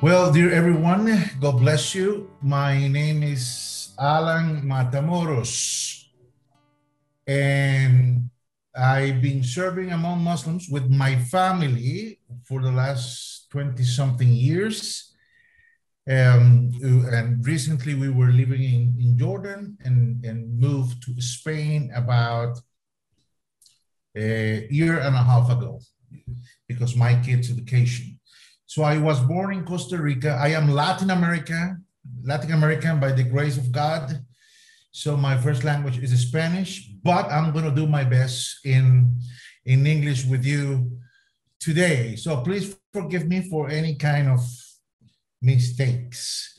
Well, dear everyone, God bless you. My name is Alan Matamoros, and I've been serving among Muslims with my family for the last 20 something years. Um, and recently we were living in, in Jordan and, and moved to Spain about a year and a half ago because my kids' education. So I was born in Costa Rica. I am Latin American, Latin American by the grace of God. So my first language is Spanish, but I'm going to do my best in in English with you today. So please forgive me for any kind of mistakes.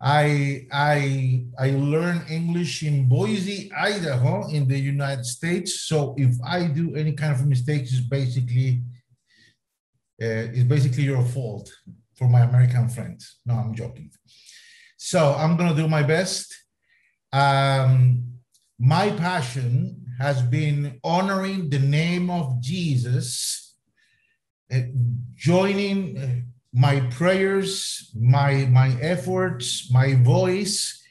I I I learned English in Boise, Idaho, in the United States. So if I do any kind of mistakes, it's basically uh, is basically your fault for my American friends. No, I'm joking. So I'm going to do my best. Um, my passion has been honoring the name of Jesus, uh, joining uh, my prayers, my, my efforts, my voice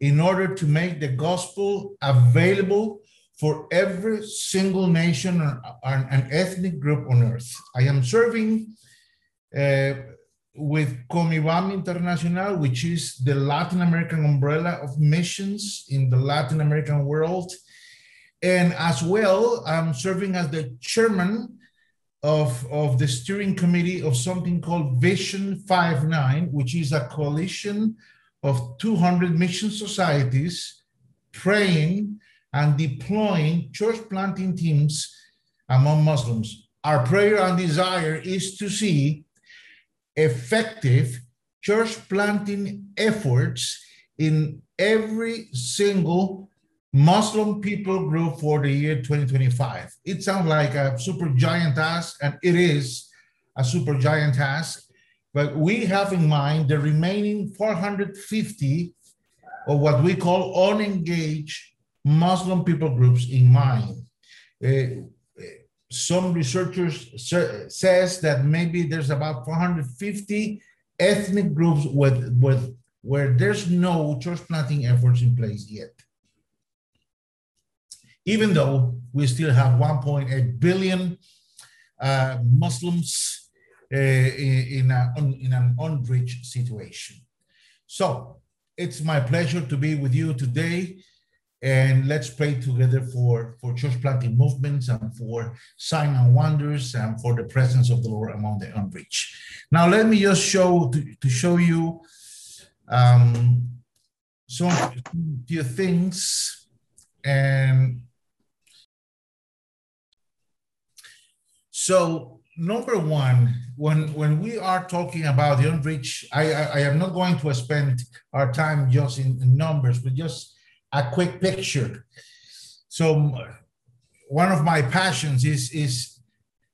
in order to make the gospel available for every single nation and, ethnic group on earth. I am serving uh, with Comibam International, which is the Latin American umbrella of missions in the Latin American world. And as well, I'm serving as the chairman of, of the steering committee of something called Vision 59, which is a coalition of 200 mission societies praying and deploying church planting teams among Muslims. Our prayer and desire is to see effective church planting efforts in every single Muslim people group for the year 2025. It sounds like a super giant task, and it is a super giant task, but we have in mind the remaining 450 of what we call unengaged Muslim people groups in mind. Uh, some researchers says that maybe there's about 450 ethnic groups with, with where there's no church planting efforts in place yet. Even though we still have 1.8 billion uh, Muslims uh, in, a, in an unreached situation. So it's my pleasure to be with you today and let's pray together for, for church planting movements and for sign and wonders and for the presence of the Lord among the unreached. Now, let me just show to, to show you um, some few things. And so, number one, when when we are talking about the unreached, I, I, I am not going to spend our time just in, in numbers, but just a quick picture. So one of my passions is is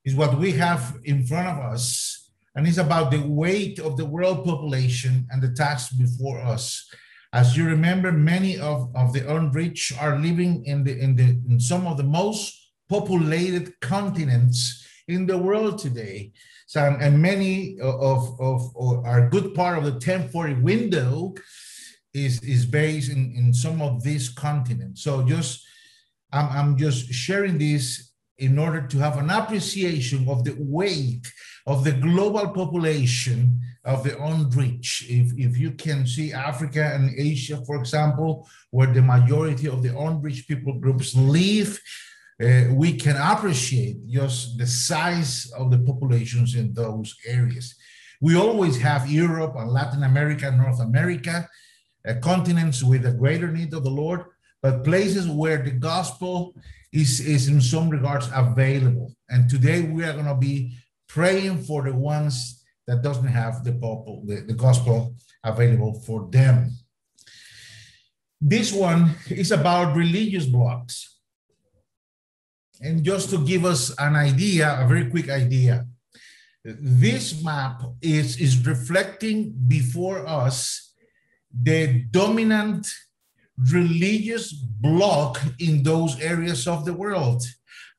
is what we have in front of us, and it's about the weight of the world population and the task before us. As you remember, many of, of the unreached are living in the in the in some of the most populated continents in the world today. So, and many of, of, of our good part of the 1040 window is is based in in some of these continents. So just I'm I'm just sharing this in order to have an appreciation of the weight of the global population of the unreached. If, if you can see Africa and Asia, for example, where the majority of the unreached people groups live, uh, we can appreciate just the size of the populations in those areas. We always have Europe and Latin America, North America, continents with a greater need of the Lord, but places where the gospel is, is in some regards available. And today we are going to be praying for the ones that doesn't have the, the, the gospel available for them. This one is about religious blocks. And just to give us an idea, a very quick idea, this map is, is reflecting before us the dominant religious bloc in those areas of the world.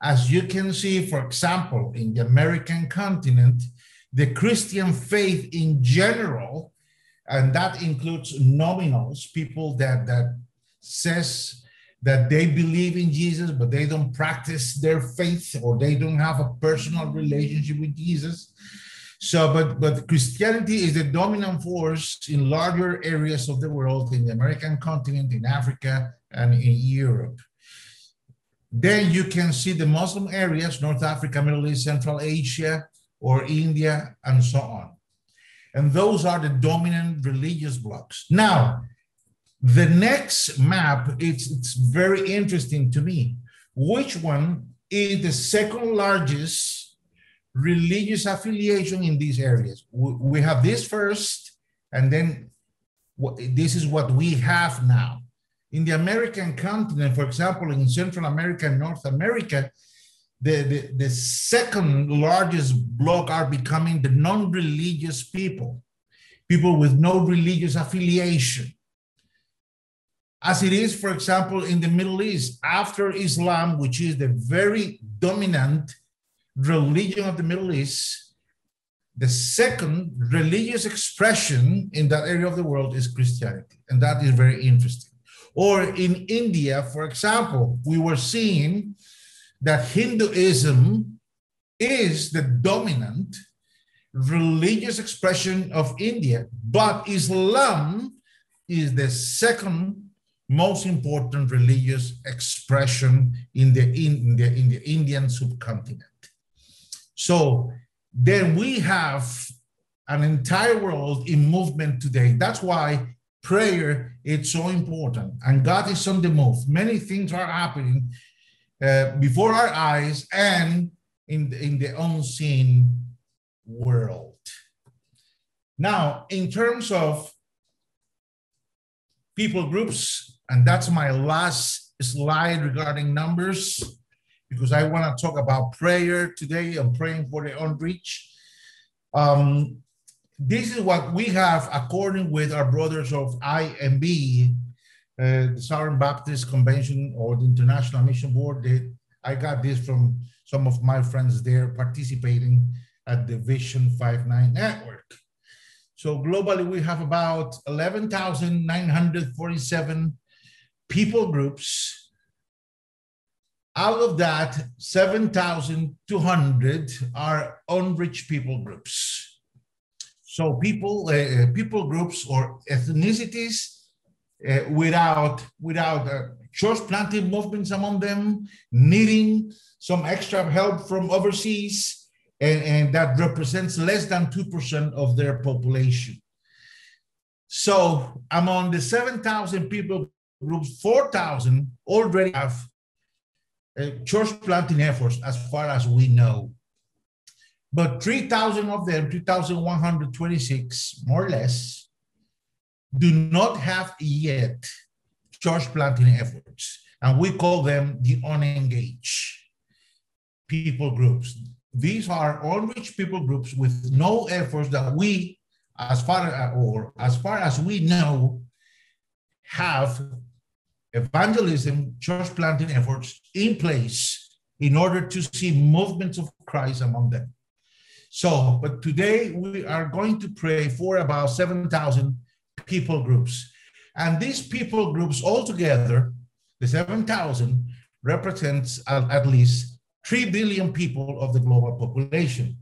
As you can see, for example, in the American continent, the Christian faith in general, and that includes nominals, people that that says that they believe in Jesus, but they don't practice their faith or they don't have a personal relationship with Jesus. So, but but Christianity is the dominant force in larger areas of the world, in the American continent, in Africa, and in Europe. Then you can see the Muslim areas, North Africa, Middle East, Central Asia, or India, and so on. And those are the dominant religious blocks. Now, the next map, it's, it's very interesting to me. Which one is the second largest religious affiliation in these areas? We have this first, and then this is what we have now. In the American continent, for example, in Central America and North America, the, the, the second largest block are becoming the non-religious people, people with no religious affiliation. As it is, for example, in the Middle East, after Islam, which is the very dominant religion of the Middle East, the second religious expression in that area of the world is Christianity. And that is very interesting. Or in India, for example, we were seeing that Hinduism is the dominant religious expression of India, but Islam is the second most important religious expression in the, in the, in the Indian subcontinent. So then we have an entire world in movement today. That's why prayer is so important and God is on the move. Many things are happening uh, before our eyes and in the, in the unseen world. Now, in terms of people groups, and that's my last slide regarding numbers, because I want to talk about prayer today. I'm praying for the unreached. Um, this is what we have according with our brothers of IMB, uh, the Southern Baptist Convention or the International Mission Board. They, I got this from some of my friends there participating at the Vision 59 network. So globally, we have about 11,947 people groups. Out of that, 7,200 are unreached people groups. So people, uh, people groups or ethnicities uh, without without uh, church planting movements among them, needing some extra help from overseas, and, and that represents less than 2% of their population. So among the 7,000 people groups, 4,000 already have Uh, church planting efforts as far as we know. But 3,000 of them, 3,126 more or less, do not have yet church planting efforts. And we call them the unengaged people groups. These are unreached people groups with no efforts that we, as far or as far as we know, have evangelism, church planting efforts in place in order to see movements of Christ among them. So, but today we are going to pray for about 7,000 people groups. And these people groups altogether, the 7,000 represents at, at least 3 billion people of the global population.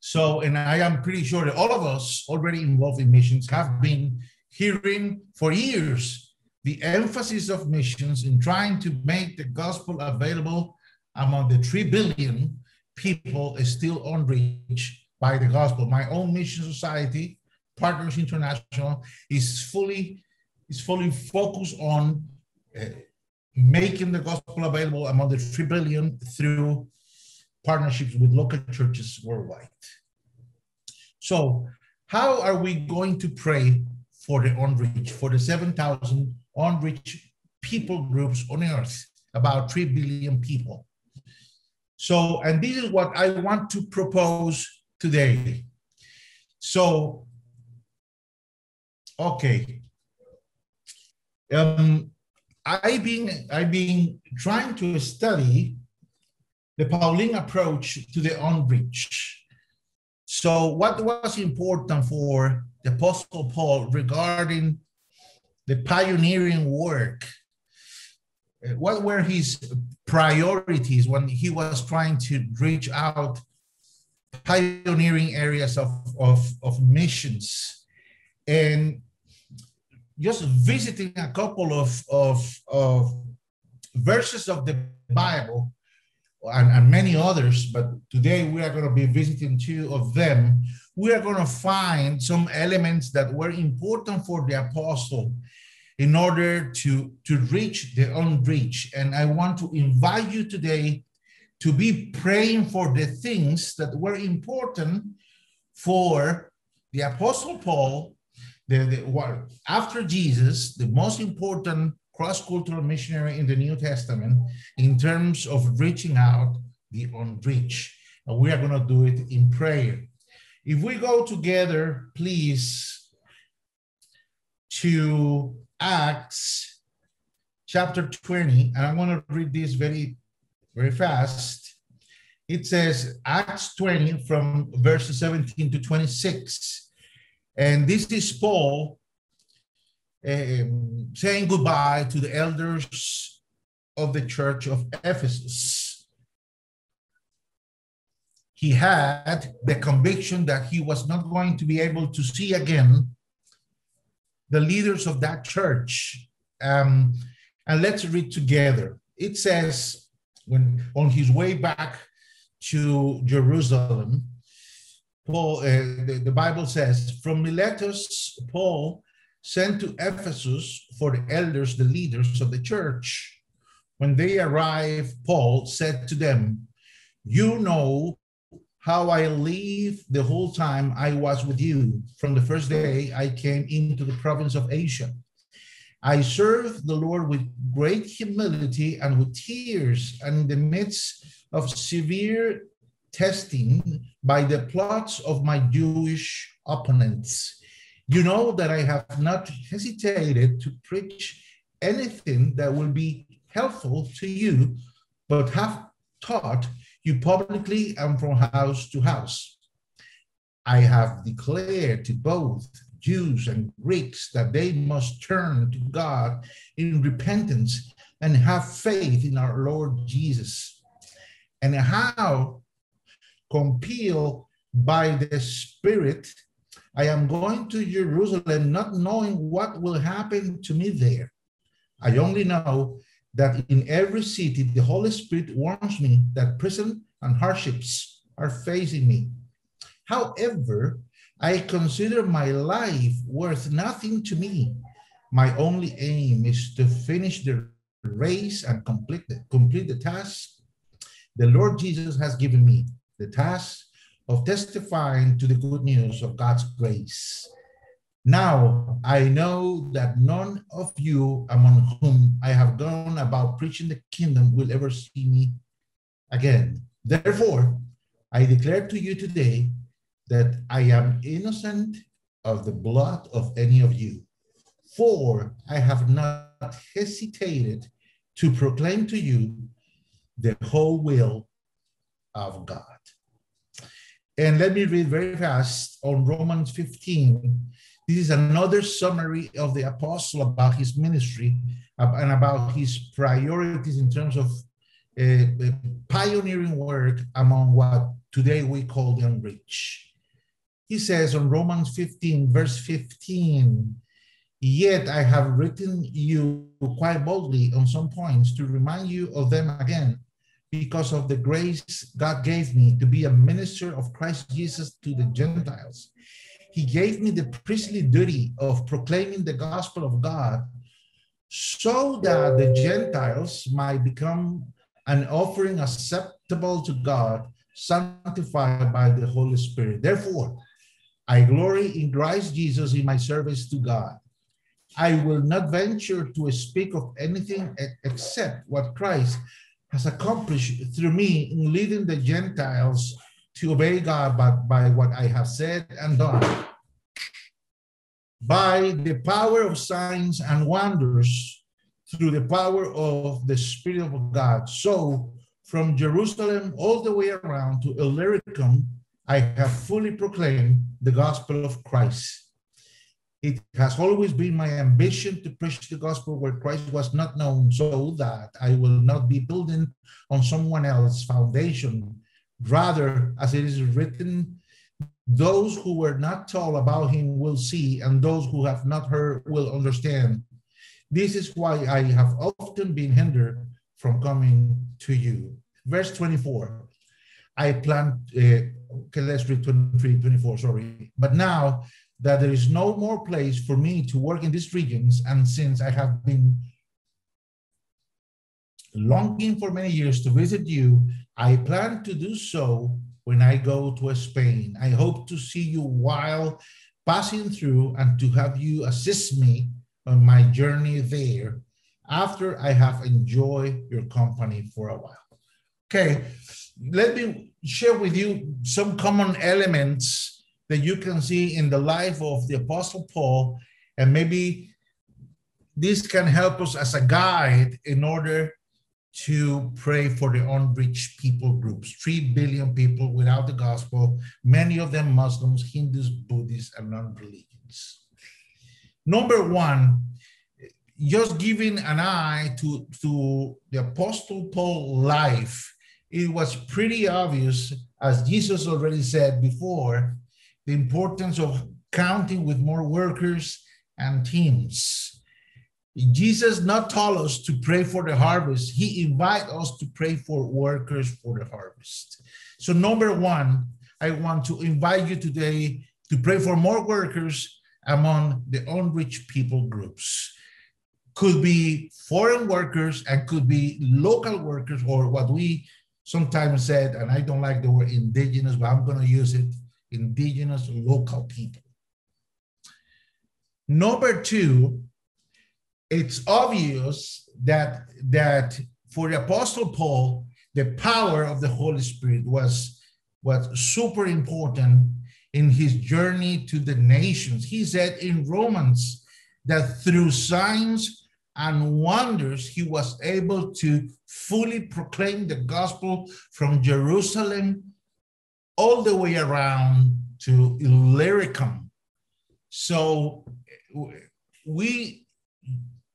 So, and I am pretty sure that all of us already involved in missions have been hearing for years the emphasis of missions in trying to make the gospel available among the 3 billion people is still unreached by the gospel. My own mission society, Partners International, is fully is fully focused on uh, making the gospel available among the three billion through partnerships with local churches worldwide. So, how are we going to pray for the unreached, for the 7,000 unreached people groups on earth, about 3 billion people? So, and this is what I want to propose today. So, okay. Um, I've been, I've been trying to study the Pauline approach to the unreached. So, what was important for the Apostle Paul regarding the pioneering work? Uh, what were his priorities when he was trying to reach out pioneering areas of, of, of missions? And just visiting a couple of, of, of verses of the Bible and, and many others, but today we are going to be visiting two of them. We are going to find some elements that were important for the apostle in order to, to reach the unreached. And I want to invite you today to be praying for the things that were important for the apostle Paul, the, the what, after Jesus, the most important cross-cultural missionary in the New Testament in terms of reaching out the unreached. And we are going to do it in prayer. If we go together, please, to Acts chapter 20, and I'm going to read this very, very fast. It says Acts 20 from verses 17 to 26. And this is Paul um, saying goodbye to the elders of the church of Ephesus. He had the conviction that he was not going to be able to see again the leaders of that church. Um, and let's read together. It says, when on his way back to Jerusalem, Paul, uh, the, the Bible says, from Miletus, Paul sent to Ephesus for the elders, the leaders of the church. When they arrived, Paul said to them, You know how I lived the whole time I was with you from the first day I came into the province of Asia. I served the Lord with great humility and with tears, and in the midst of severe testing by the plots of my Jewish opponents you know that I have not hesitated to preach anything that will be helpful to you, but have taught you publicly and from house to house. I have declared to both Jews and Greeks that they must turn to God in repentance and have faith in our Lord Jesus. And how, compelled by the Spirit, I am going to Jerusalem not knowing what will happen to me there. I only know that in every city the Holy Spirit warns me that prison and hardships are facing me. However, I consider my life worth nothing to me. My only aim is to finish the race and complete the, complete the task the Lord Jesus has given me, the task of testifying to the good news of God's grace. Now I know that none of you among whom I have gone about preaching the kingdom will ever see me again. Therefore, I declare to you today that I am innocent of the blood of any of you. For I have not hesitated to proclaim to you the whole will of God. And let me read very fast on Romans 15. This is another summary of the apostle about his ministry and about his priorities in terms of uh, pioneering work among what today we call the unreached. He says on Romans 15, verse 15, Yet I have written you quite boldly on some points to remind you of them again because of the grace God gave me to be a minister of Christ Jesus to the Gentiles. He gave me the priestly duty of proclaiming the gospel of God so that the Gentiles might become an offering acceptable to God, sanctified by the Holy Spirit. Therefore, I glory in Christ Jesus in my service to God. I will not venture to speak of anything except what Christ has accomplished through me in leading the Gentiles to obey God by, by what I have said and done. By the power of signs and wonders, through the power of the Spirit of God. So, from Jerusalem all the way around to Illyricum I have fully proclaimed the gospel of Christ. It has always been my ambition to preach the gospel where Christ was not known, so that I will not be building on someone else's foundation. Rather, as it is written, those who were not told about him will see, and those who have not heard will understand. This is why I have often been hindered from coming to you. Verse 24. I plan, uh, okay, let's read 23, 24, sorry. But now that there is no more place for me to work in these regions, and since I have been longing for many years to visit you, I plan to do so when I go to Spain. I hope to see you while passing through and to have you assist me on my journey there after I have enjoyed your company for a while. Okay, let me share with you some common elements that you can see in the life of the Apostle Paul, and maybe this can help us as a guide in order to pray for the unreached people groups. Three billion people without the gospel, many of them Muslims, Hindus, Buddhists, and non religions. Number one, just giving an eye to, to the Apostle Paul life, it was pretty obvious, as Jesus already said before, the importance of counting with more workers and teams. Jesus not told us to pray for the harvest. He invite us to pray for workers for the harvest. So number one, I want to invite you today to pray for more workers among the unreached people groups. Could be foreign workers and could be local workers or what we sometimes said, and I don't like the word indigenous, but I'm going to use it, indigenous local people. Number two, it's obvious that that for the apostle paul the power of the holy spirit was was super important in his journey to the nations. He said in romans that through signs and wonders he was able to fully proclaim the gospel from jerusalem all the way around to illyricum. So we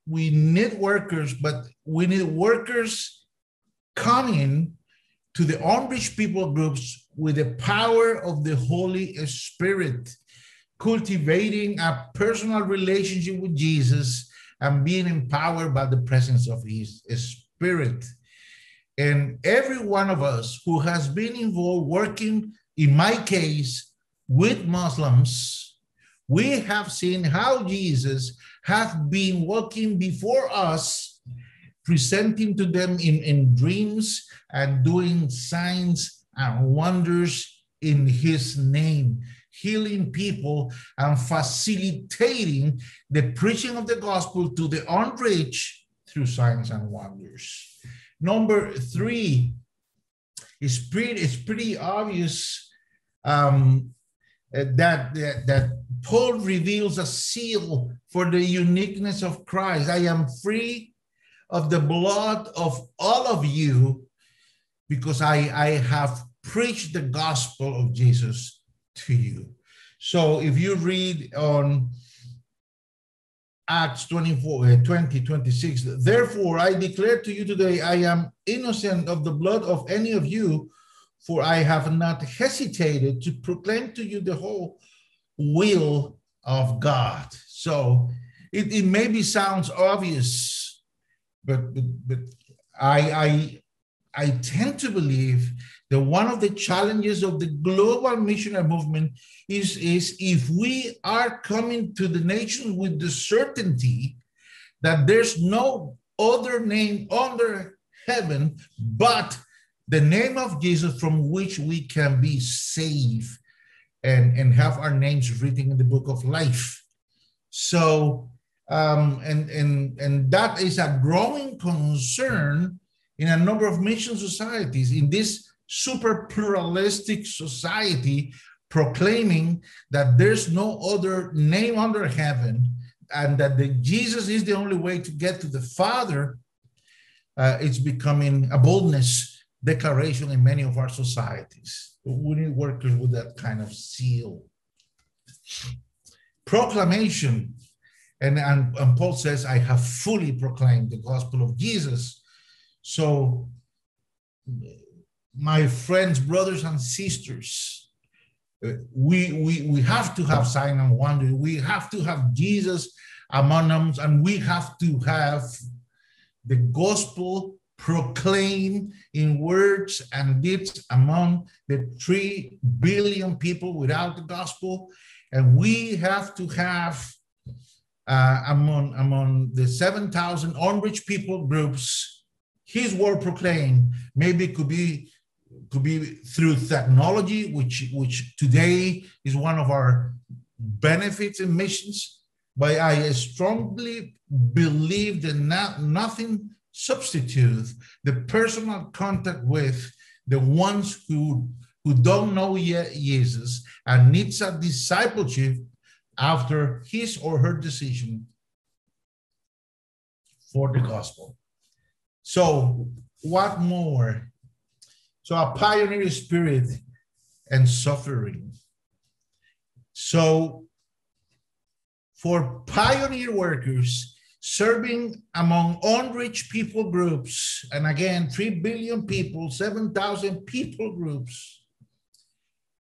we need workers, but we need workers coming to the unreached people groups with the power of the Holy Spirit, cultivating a personal relationship with Jesus and being empowered by the presence of His Spirit. And every one of us who has been involved working, in my case, with Muslims, we have seen how Jesus have been walking before us, presenting to them in, in dreams and doing signs and wonders in his name, healing people and facilitating the preaching of the gospel to the unreached through signs and wonders. Number three, it's pretty, it's pretty obvious um, that, that, that Paul reveals a seal for the uniqueness of Christ. I am free of the blood of all of you because I, I have preached the gospel of Jesus to you. So if you read on Acts 24, uh, 20, 26, therefore I declare to you today, I am innocent of the blood of any of you, for I have not hesitated to proclaim to you the whole will of God. So it, it maybe sounds obvious, but, but, but I, I, I tend to believe that one of the challenges of the global missionary movement is, is if we are coming to the nations with the certainty that there's no other name under heaven but the name of Jesus from which we can be saved and, and have our names written in the book of life. So, um, and, and, and that is a growing concern in a number of mission societies in this super pluralistic society proclaiming that there's no other name under heaven and that the Jesus is the only way to get to the Father, uh, it's becoming a boldness declaration in many of our societies. We need workers with that kind of zeal. Proclamation. And, and, and Paul says, I have fully proclaimed the gospel of Jesus. So, my friends, brothers, and sisters, we, we, we have to have sign and wonder. We have to have Jesus among us, and we have to have the gospel proclaimed in words and deeds among the 3 billion people without the gospel. And we have to have uh, among, among the 7,000 unreached people groups, his word proclaimed. Maybe it could be could be through technology, which which today is one of our benefits and missions. But I strongly believe that not, nothing substitutes the personal contact with the ones who who don't know yet Jesus and needs a discipleship after his or her decision for the gospel. So, what more so a pioneer spirit and suffering. So for pioneer workers serving among unreached people groups, and again, 3 billion people, 7,000 people groups,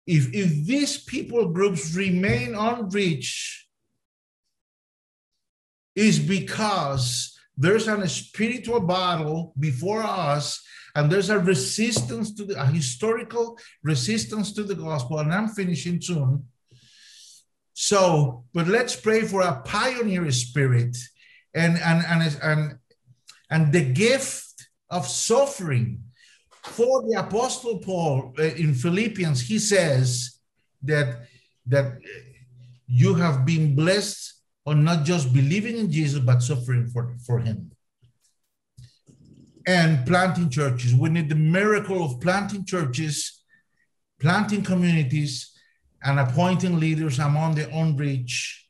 if, if these people groups remain unreached, is because there's an spiritual battle before us and there's a resistance to the a historical resistance to the gospel and i'm finishing soon. So but let's pray for a pioneer spirit and and and and, and the gift of suffering for the apostle paul uh, in philippians he says that that you have been blessed on not just believing in jesus but suffering for, for him and planting churches. We need the miracle of planting churches, planting communities, and appointing leaders among the unreached.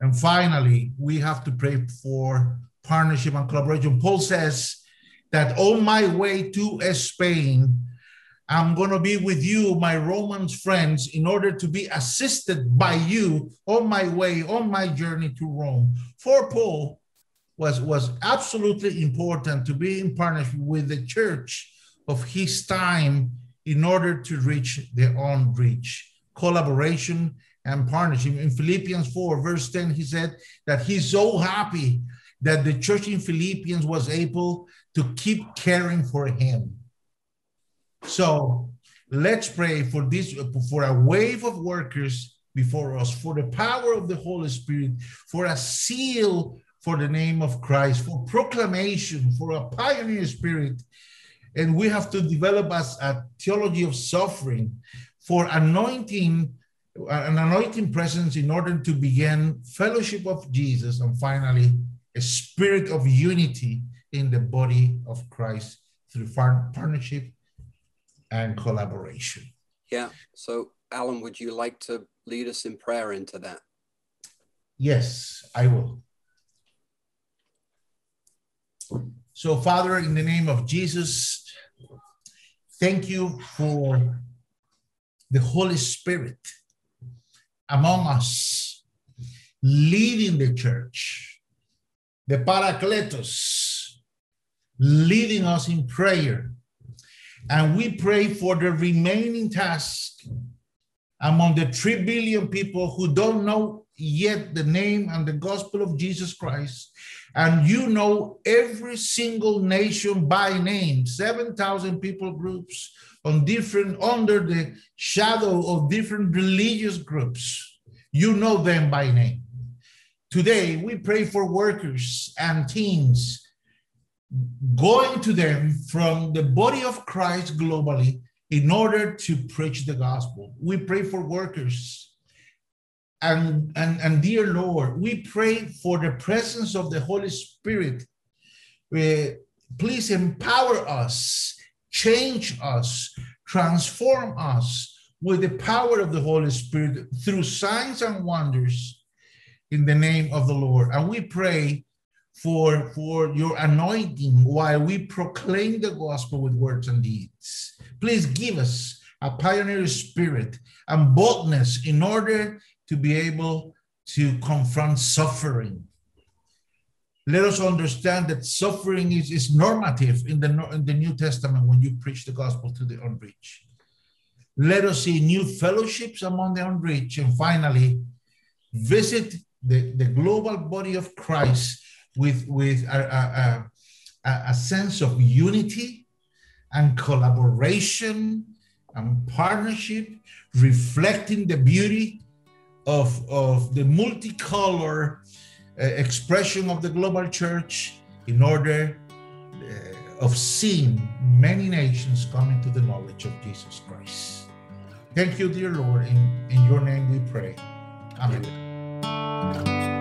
And finally, we have to pray for partnership and collaboration. Paul says that on my way to Spain, I'm going to be with you, my Roman friends, in order to be assisted by you on my way, on my journey to Rome. For Paul, was, was absolutely important to be in partnership with the church of his time in order to reach their own reach. Collaboration and partnership. In Philippians 4, verse 10, he said that he's so happy that the church in Philippians was able to keep caring for him. So let's pray for this, for a wave of workers before us, for the power of the Holy Spirit, for a seal for the name of Christ, for proclamation, for a pioneer spirit. And we have to develop as a theology of suffering for anointing, an anointing presence in order to begin fellowship of Jesus and finally a spirit of unity in the body of Christ through partnership and collaboration. Yeah. So, Alan, would you like to lead us in prayer into that? Yes, I will. So, Father, in the name of Jesus, thank you for the Holy Spirit among us, leading the church, the Paracletos, leading us in prayer. And we pray for the remaining task among the 3 billion people who don't know yet the name and the gospel of Jesus Christ and you know every single nation by name 7000 people groups on different under the shadow of different religious groups. You know them by name. Today we pray for workers and teams going to them from the body of christ globally in order to preach the gospel. We pray for workers. And, and, and dear Lord, we pray for the presence of the Holy Spirit. Uh, please empower us, change us, transform us with the power of the Holy Spirit through signs and wonders in the name of the Lord. And we pray for, for your anointing while we proclaim the gospel with words and deeds. Please give us a pioneer spirit and boldness in order to be able to confront suffering. Let us understand that suffering is, is normative in the, in the New Testament when you preach the gospel to the unreached. Let us see new fellowships among the unreached. And finally, visit the, the global body of Christ with, with a, a, a, a sense of unity and collaboration and partnership, reflecting the beauty of, of the multicolor expression of the global church in order uh, of seeing many nations coming to the knowledge of Jesus Christ. Thank you, dear Lord. In, in your name we pray. Amen.